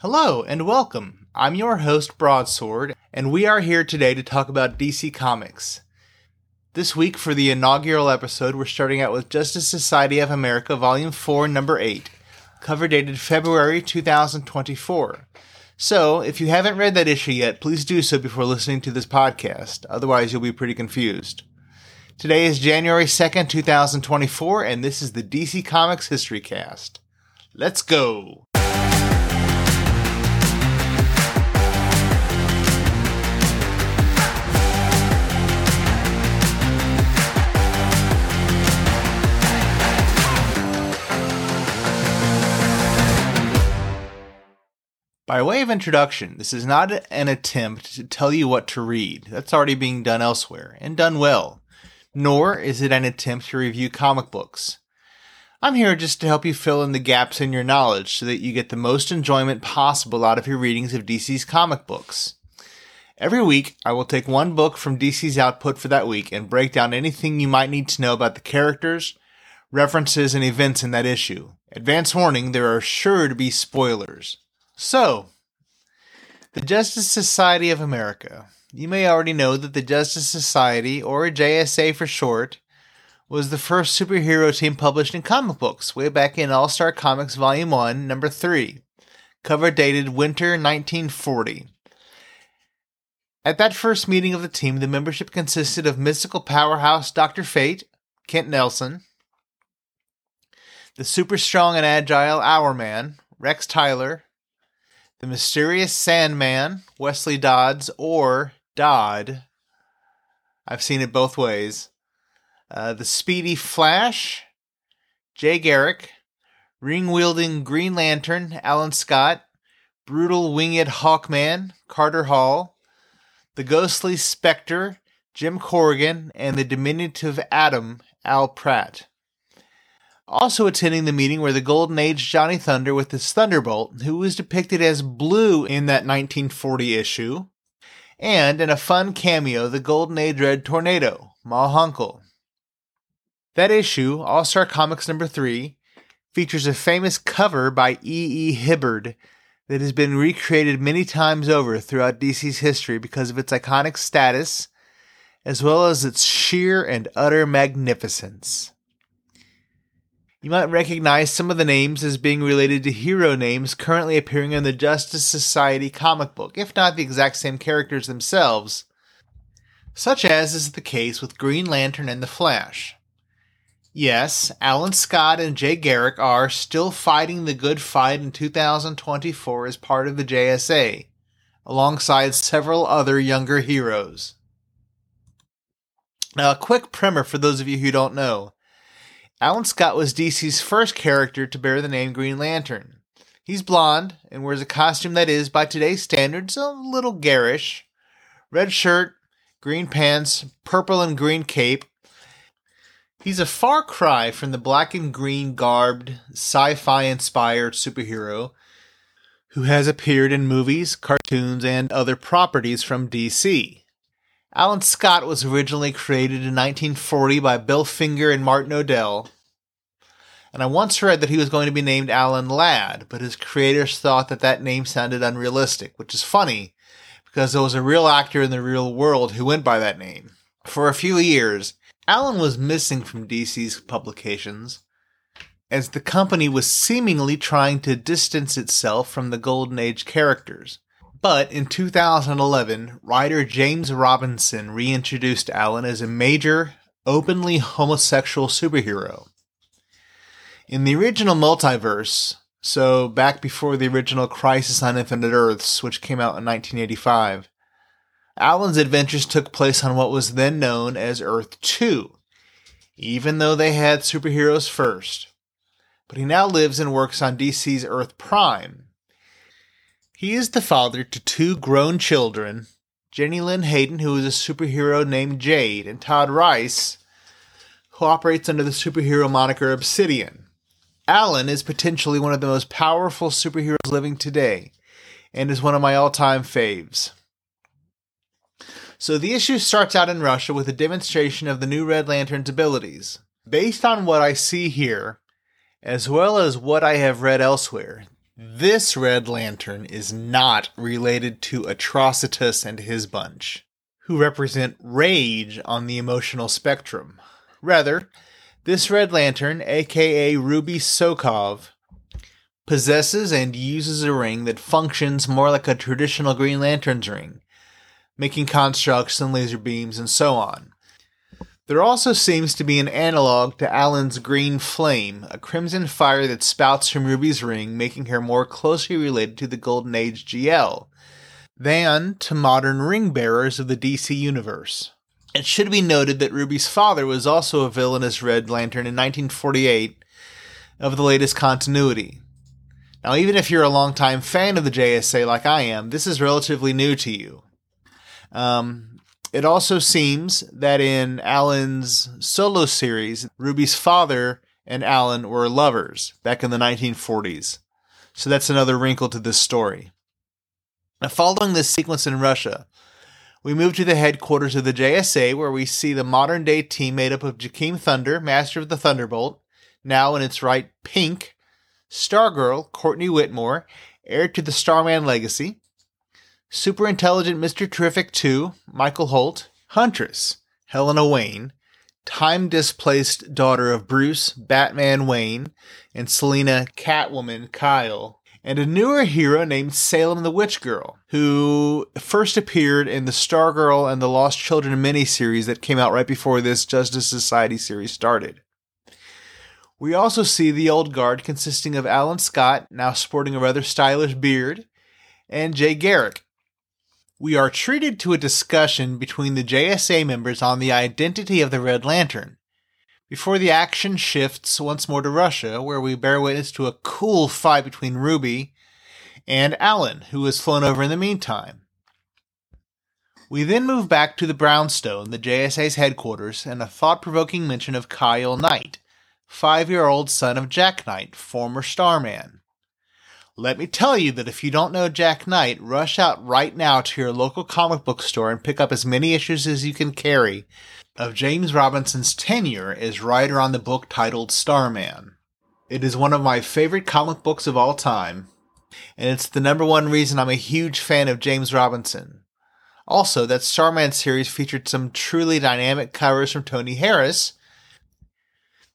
Hello and welcome. I'm your host, Broadsword, and we are here today to talk about DC Comics. This week, for the inaugural episode, we're starting out with Justice Society of America, Volume 4, Number 8, cover dated February 2024. So, if you haven't read that issue yet, please do so before listening to this podcast, otherwise, you'll be pretty confused. Today is January 2nd, 2024, and this is the DC Comics History Cast. Let's go! By way of introduction, this is not an attempt to tell you what to read. That's already being done elsewhere, and done well. Nor is it an attempt to review comic books. I'm here just to help you fill in the gaps in your knowledge so that you get the most enjoyment possible out of your readings of DC's comic books. Every week, I will take one book from DC's output for that week and break down anything you might need to know about the characters, references, and events in that issue. Advance warning, there are sure to be spoilers. So, the Justice Society of America. You may already know that the Justice Society, or JSA for short, was the first superhero team published in comic books way back in All Star Comics Volume 1, Number 3, cover dated winter 1940. At that first meeting of the team, the membership consisted of mystical powerhouse Dr. Fate, Kent Nelson, the super strong and agile Hourman, Rex Tyler, the Mysterious Sandman, Wesley Dodds, or Dodd. I've seen it both ways. Uh, the Speedy Flash, Jay Garrick, ring wielding Green Lantern, Alan Scott, brutal winged Hawkman, Carter Hall, the ghostly Spectre, Jim Corrigan, and the diminutive Atom, Al Pratt. Also attending the meeting were the Golden Age Johnny Thunder with his Thunderbolt, who was depicted as blue in that 1940 issue, and in a fun cameo, the Golden Age Red Tornado, Ma Hunkel. That issue, All Star Comics number 3, features a famous cover by E. E. Hibbard that has been recreated many times over throughout DC's history because of its iconic status, as well as its sheer and utter magnificence. You might recognize some of the names as being related to hero names currently appearing in the Justice Society comic book, if not the exact same characters themselves, such as is the case with Green Lantern and the Flash. Yes, Alan Scott and Jay Garrick are still fighting the good fight in 2024 as part of the JSA, alongside several other younger heroes. Now, a quick primer for those of you who don't know. Alan Scott was DC's first character to bear the name Green Lantern. He's blonde and wears a costume that is, by today's standards, a little garish. Red shirt, green pants, purple and green cape. He's a far cry from the black and green garbed, sci fi inspired superhero who has appeared in movies, cartoons, and other properties from DC. Alan Scott was originally created in 1940 by Bill Finger and Martin Nodell. And I once read that he was going to be named Alan Ladd, but his creators thought that that name sounded unrealistic, which is funny because there was a real actor in the real world who went by that name. For a few years, Alan was missing from DC's publications as the company was seemingly trying to distance itself from the Golden Age characters. But in 2011, writer James Robinson reintroduced Alan as a major, openly homosexual superhero. In the original multiverse, so back before the original Crisis on Infinite Earths, which came out in 1985, Alan's adventures took place on what was then known as Earth 2, even though they had superheroes first. But he now lives and works on DC's Earth Prime, he is the father to two grown children Jenny Lynn Hayden, who is a superhero named Jade, and Todd Rice, who operates under the superhero moniker Obsidian. Alan is potentially one of the most powerful superheroes living today, and is one of my all time faves. So the issue starts out in Russia with a demonstration of the new Red Lantern's abilities. Based on what I see here, as well as what I have read elsewhere, This Red Lantern is not related to Atrocitus and his bunch, who represent rage on the emotional spectrum. Rather, this Red Lantern, aka Ruby Sokov, possesses and uses a ring that functions more like a traditional Green Lantern's ring, making constructs and laser beams and so on. There also seems to be an analog to Alan's green flame, a crimson fire that spouts from Ruby's ring, making her more closely related to the Golden Age GL than to modern ring bearers of the DC universe. It should be noted that Ruby's father was also a villainous Red Lantern in 1948 of the latest continuity. Now, even if you're a longtime fan of the JSA like I am, this is relatively new to you. Um, it also seems that in Alan's solo series, Ruby's father and Alan were lovers back in the 1940s. So that's another wrinkle to this story. Now, following this sequence in Russia, we move to the headquarters of the JSA, where we see the modern day team made up of Jakeem Thunder, Master of the Thunderbolt, now in its right pink, Stargirl, Courtney Whitmore, heir to the Starman legacy, Super Intelligent Mr. Terrific 2, Michael Holt, Huntress, Helena Wayne, time displaced daughter of Bruce, Batman Wayne, and Selina Catwoman Kyle, and a newer hero named Salem the Witch Girl, who first appeared in the Stargirl and the Lost Children miniseries that came out right before this Justice Society series started. We also see the old guard consisting of Alan Scott, now sporting a rather stylish beard, and Jay Garrick. We are treated to a discussion between the JSA members on the identity of the Red Lantern, before the action shifts once more to Russia, where we bear witness to a cool fight between Ruby and Alan, who has flown over in the meantime. We then move back to the Brownstone, the JSA's headquarters, and a thought provoking mention of Kyle Knight five year old son of Jack Knight, former Starman. Let me tell you that if you don't know Jack Knight, rush out right now to your local comic book store and pick up as many issues as you can carry of James Robinson's tenure as writer on the book titled Starman. It is one of my favorite comic books of all time, and it's the number one reason I'm a huge fan of James Robinson. Also, that Starman series featured some truly dynamic covers from Tony Harris,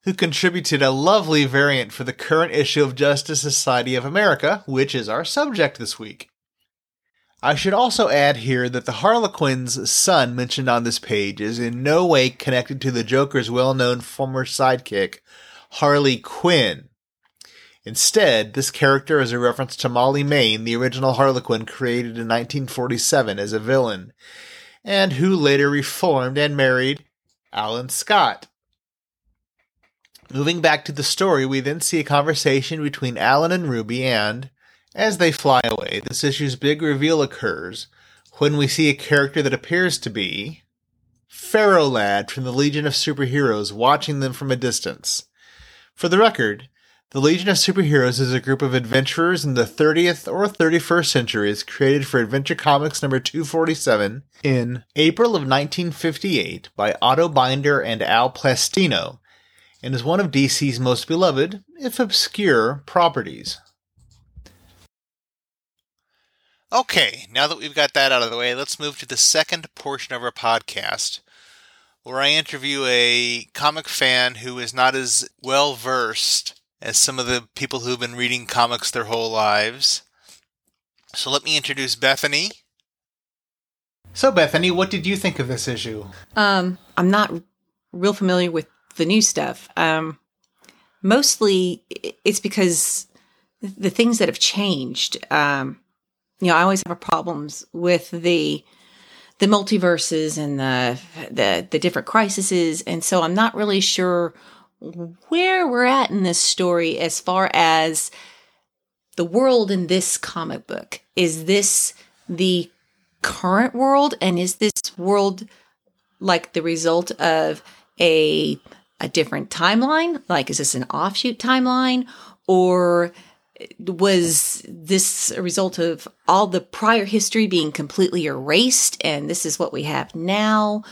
who contributed a lovely variant for the current issue of Justice Society of America, which is our subject this week. I should also add here that the Harlequin's son mentioned on this page is in no way connected to the Joker's well known former sidekick, Harley Quinn. Instead, this character is a reference to Molly Mayne, the original Harlequin created in 1947 as a villain, and who later reformed and married Alan Scott. Moving back to the story, we then see a conversation between Alan and Ruby, and as they fly away, this issue's big reveal occurs when we see a character that appears to be Ferro Lad from the Legion of Superheroes watching them from a distance. For the record, the Legion of Superheroes is a group of adventurers in the 30th or 31st centuries created for Adventure Comics number 247 in April of 1958 by Otto Binder and Al Plastino and is one of DC's most beloved, if obscure, properties. Okay, now that we've got that out of the way, let's move to the second portion of our podcast, where I interview a comic fan who is not as well versed as some of the people who've been reading comics their whole lives. So let me introduce Bethany. So, Bethany, what did you think of this issue? Um, I'm not real familiar with the new stuff. Um, mostly it's because the things that have changed. Um, you know, I always have problems with the the multiverses and the the the different crises, and so I'm not really sure where we're at in this story as far as the world in this comic book. Is this the current world, and is this world like the result of a a different timeline? Like, is this an offshoot timeline? Or was this a result of all the prior history being completely erased and this is what we have now?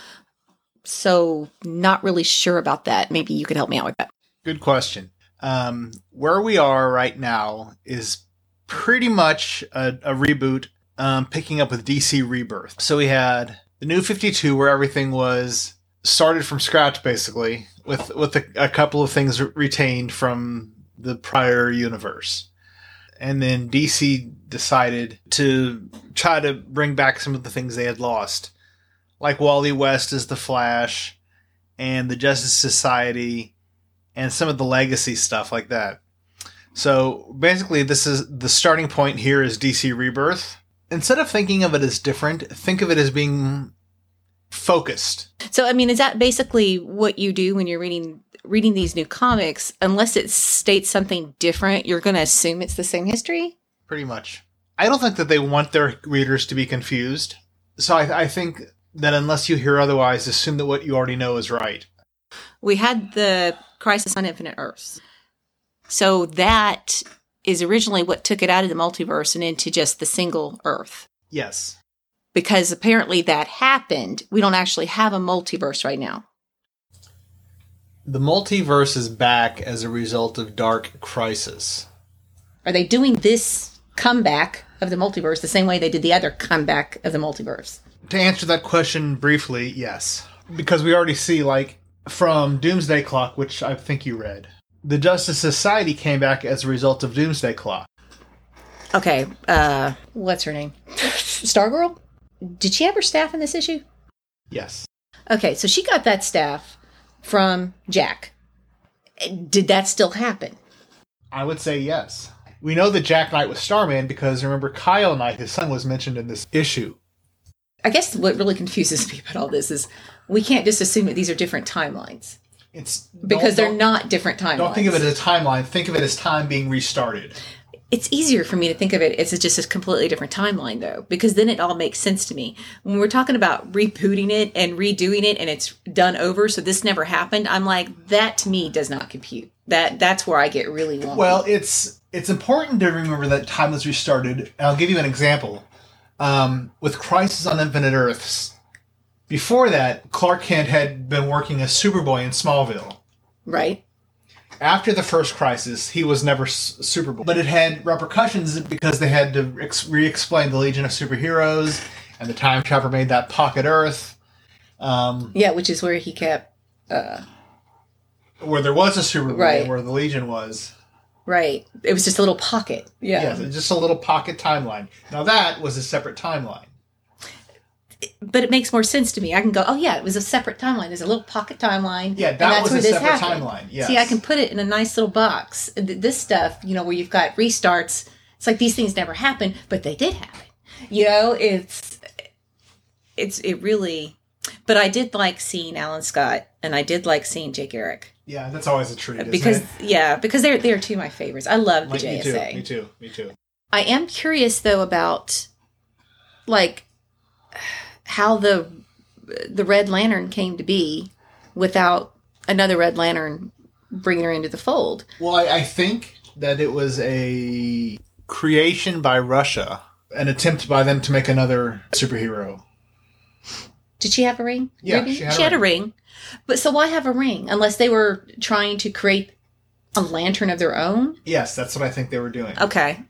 So, not really sure about that. Maybe you could help me out with that. Good question. Um, where we are right now is pretty much a, a reboot, um, picking up with DC Rebirth. So we had the New Fifty Two, where everything was started from scratch, basically, with with a, a couple of things retained from the prior universe. And then DC decided to try to bring back some of the things they had lost, like Wally West as the Flash, and the Justice Society, and some of the legacy stuff like that. So basically, this is the starting point here is DC Rebirth. Instead of thinking of it as different, think of it as being focused. So, I mean, is that basically what you do when you're reading reading these new comics? Unless it states something different, you're going to assume it's the same history. Pretty much. I don't think that they want their readers to be confused. So I, I think that unless you hear otherwise, assume that what you already know is right. We had the Crisis on Infinite Earths. So that is originally what took it out of the multiverse and into just the single Earth. Yes. Because apparently that happened. We don't actually have a multiverse right now. The multiverse is back as a result of Dark Crisis. Are they doing this comeback of the multiverse the same way they did the other comeback of the multiverse? To answer that question briefly, yes. Because we already see, like, from Doomsday Clock, which I think you read, the Justice Society came back as a result of Doomsday Clock. Okay, uh, what's her name? Stargirl? Did she have her staff in this issue? Yes. Okay, so she got that staff from Jack. Did that still happen? I would say yes. We know that Jack Knight was Starman because remember Kyle Knight, his son, was mentioned in this issue. I guess what really confuses me about all this is we can't just assume that these are different timelines. It's because they're not different timelines. Don't think of it as a timeline. Think of it as time being restarted. It's easier for me to think of it as just a completely different timeline, though, because then it all makes sense to me. When we're talking about rebooting it and redoing it, and it's done over, so this never happened. I'm like, that to me does not compute. That that's where I get really wonky. Well, it's it's important to remember that time was restarted. I'll give you an example. Um, with Crisis on Infinite Earths, before that, Clark Kent had been working as Superboy in Smallville. Right. After the first crisis, he was never S- Superboy. But it had repercussions because they had to ex- re explain the Legion of Superheroes, and the Time Trapper made that Pocket Earth. Um, yeah, which is where he kept. Uh, where there was a Superboy, Right. where the Legion was. right. It was just a little pocket. Yeah. Yeah, just a little pocket timeline. Now that was a separate timeline. But it makes more sense to me. I can go, oh yeah, it was a separate timeline. There's a little pocket timeline. Yeah, that that's was where a this separate happened. timeline. Yes. See, I can put it in a nice little box. This stuff, you know, where you've got restarts. It's like these things never happen, but they did happen. You know, it's it's it really. But I did like seeing Alan Scott, and I did like seeing Jay Garrick Yeah, that's always a treat. Isn't because yeah, because they're they're two of my favorites. I love the Like, me too. JSA. Me too. Me too. I am curious though about like how the the Red Lantern came to be without another Red Lantern bringing her into the fold. Well, I, I think that it was a creation by Russia, an attempt by them to make another superhero. Did she have a ring? Yeah, she had a a ring. But so why have a ring unless they were trying to create a lantern of their own? Yes, that's what I think they were doing. Okay.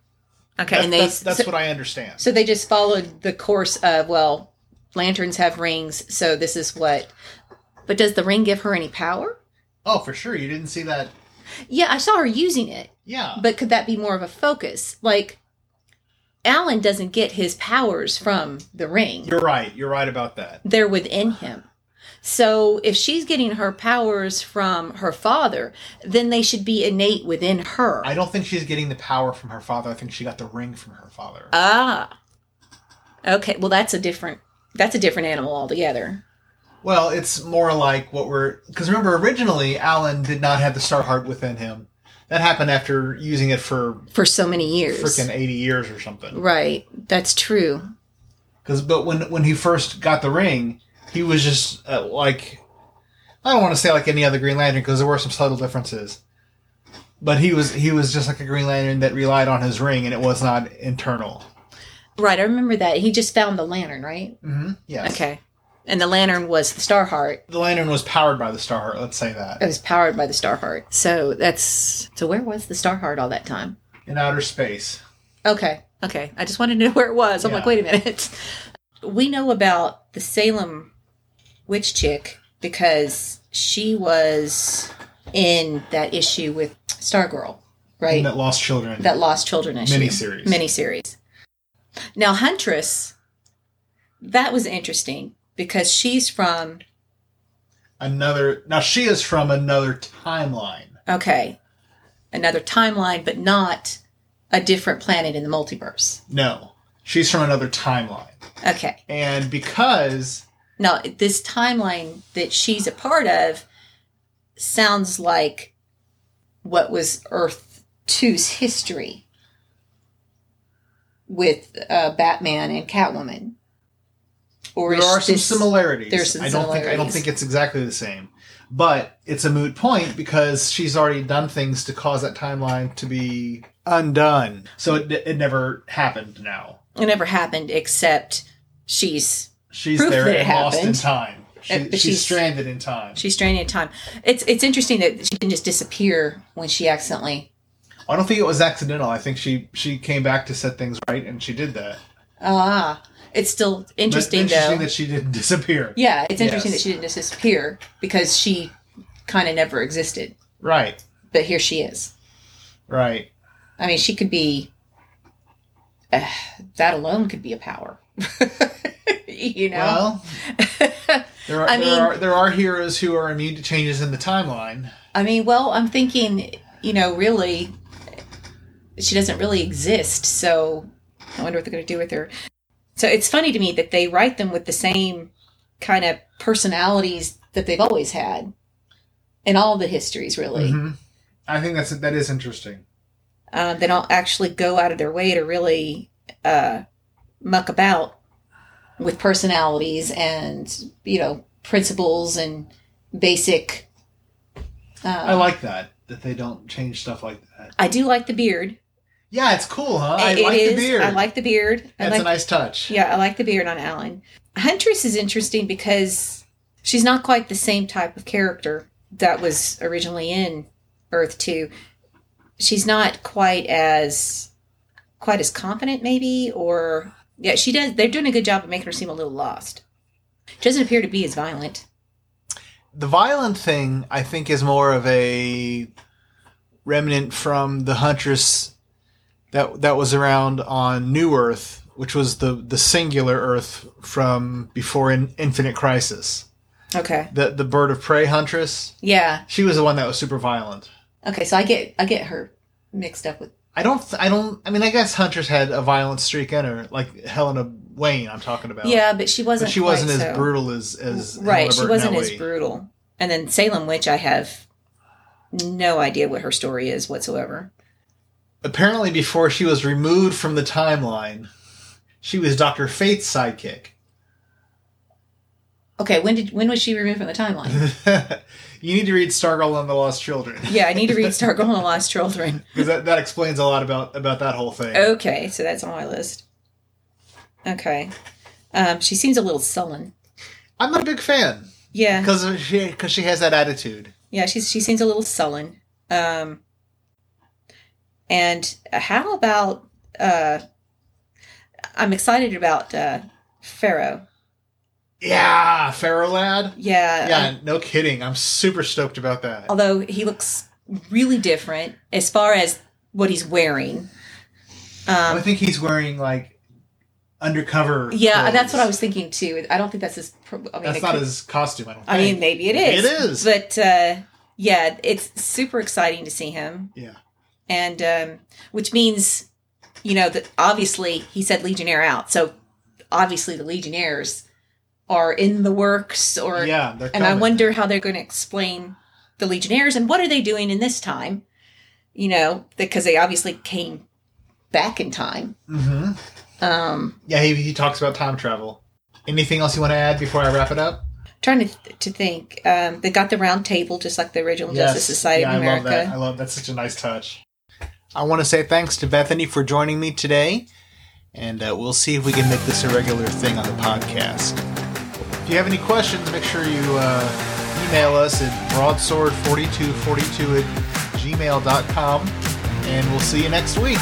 Okay, That's, and they that's, that's so, what I understand. so they just followed the course of well, lanterns have rings, so this is what. But does the ring give her any power? oh, for sure. You didn't see that. Yeah, I saw her using it, Yeah. but could that be more of a focus? Like, Alan doesn't get his powers from the ring, You're right. You're right about that. they're within him. So if she's getting her powers from her father, then they should be innate within her. I don't think she's getting the power from her father. I think she got the ring from her father. ah. Okay, well that's a different that's a different animal altogether. Well, it's more like what we're because remember originally Alan did not have the star heart within him. That happened after using it for For so many years. freaking eighty years or something. Right. That's true. Because but when when he first got the ring, he was just uh, like I don't want to say like any other Green Lantern because there were some subtle differences. But he was he was just like a Green Lantern that relied on his ring and it was not internal. Right, I remember that. He just found the lantern, right? Mm-hmm. Yes. Okay. And the lantern was the star heart. The lantern was powered by the star heart. Let's say that It was powered by the star heart. So that's so where was the star heart all that time? in outer space. Okay. Okay. I just wanted to know where it was. I'm Yeah. like, wait a minute. We know about the Salem witch chick because she was in that issue with Stargirl, right? That lost children. that lost children issue Miniseries. miniseries now huntress that was interesting because she's from another. Now she is from another timeline. okay another timeline but not a different planet in the multiverse No, she's from another timeline. okay And because now this timeline that she's a part of sounds like what was earth 2's history with uh, batman and catwoman or there is are some this- similarities. there's some I don't think I don't think it's exactly the same. But it's a moot point because she's already done things to cause that timeline to be undone. So it, it never happened now. It never happened except she's She's there that it and lost in happened. time. She, Uh, she's, she's- stranded in time. she's stranded in time. It's it's interesting that she didn't just disappear when she accidentally. I don't think it was accidental. I think she she came back to set things right, and she did that. Ah, it's still interesting interesting though. that she didn't disappear. yeah, it's interesting Yes. that she didn't disappear because she kind of never existed, Right, but here she is. right. I mean, she could be. Uh, that alone could be a power. you know. Well, there are, I there mean- are there are heroes who are immune to changes in the timeline. I mean, well, I'm thinking, you know, really, she doesn't really exist. So I wonder what they're going to do with her. So it's funny to me that they write them with the same kind of personalities that they've always had in all the histories, really. Mhm. I think that's that is interesting. Uh, they don't actually go out of their way to really uh, muck about with personalities and, you know, principles and basic. Uh, I like that that they don't change stuff like that. I do like the beard. Yeah, it's cool, huh? I It like is. the beard. I like the beard. That's like, a nice touch. yeah, I like the beard on Alan. Huntress is interesting because she's not quite the same type of character that was originally in Earth Two. She's not quite as quite as confident, maybe, or yeah, she does. They're doing a good job of making her seem a little lost. She doesn't appear to be as violent. The violent thing, I think, is more of a remnant from the Huntress that that was around on New Earth, which was the the singular Earth from before in Infinite Crisis. Okay. The the bird of prey Huntress. Yeah. She was the one that was super violent. Okay. So I get I get her mixed up with. I don't. th- I don't. I mean, I guess Huntress had a violent streak in her, like Helena Wayne. I'm talking about. Yeah, but she wasn't. she wasn't as so. brutal as as right she wasn't as brutal and then salem witch i have no idea what her story is whatsoever Apparently, before she was removed from the timeline, she was Doctor Fate's sidekick. okay when did when was she removed from the timeline you need to read Stargirl and the Lost Children. Yeah i need to read stargirl and the lost children. Because that, that explains a lot about about that whole thing. okay so that's on my list. Okay. Um, she seems a little sullen. I'm not a big fan. Yeah. Because she because she has that attitude. yeah she's she seems a little sullen. Um, and how about uh, i'm excited about uh, Ferro Yeah, Ferro Lad. yeah Yeah, no kidding. I'm super stoked about that. although he looks really different as far as what he's wearing. I Um, think he's wearing like undercover. yeah, clothes. that's what I was thinking too. I don't think that's his. I mean, That's not could- his costume. I don't. I mean, maybe it is. It is. But uh, yeah, it's super exciting to see him, Yeah. and um, which means, you know, that obviously he said Legionnaire out, so obviously the Legionnaires are in the works, or yeah, and I wonder how they're going to explain the Legionnaires and what are they doing in this time? You know, because they obviously came back in time. Mhm. Um, Yeah, he, he talks about time travel. Anything else you want to add before I wrap it up? trying to to think. Um, they got the round table just like the original Justice Society yeah, of I love that. I love that's such a nice touch. I want to say thanks to Bethany for joining me today, and uh, we'll see if we can make this a regular thing on the podcast. If you have any questions, make sure you uh, email us at broadsword4242 at gmail.com, and we'll see you next week.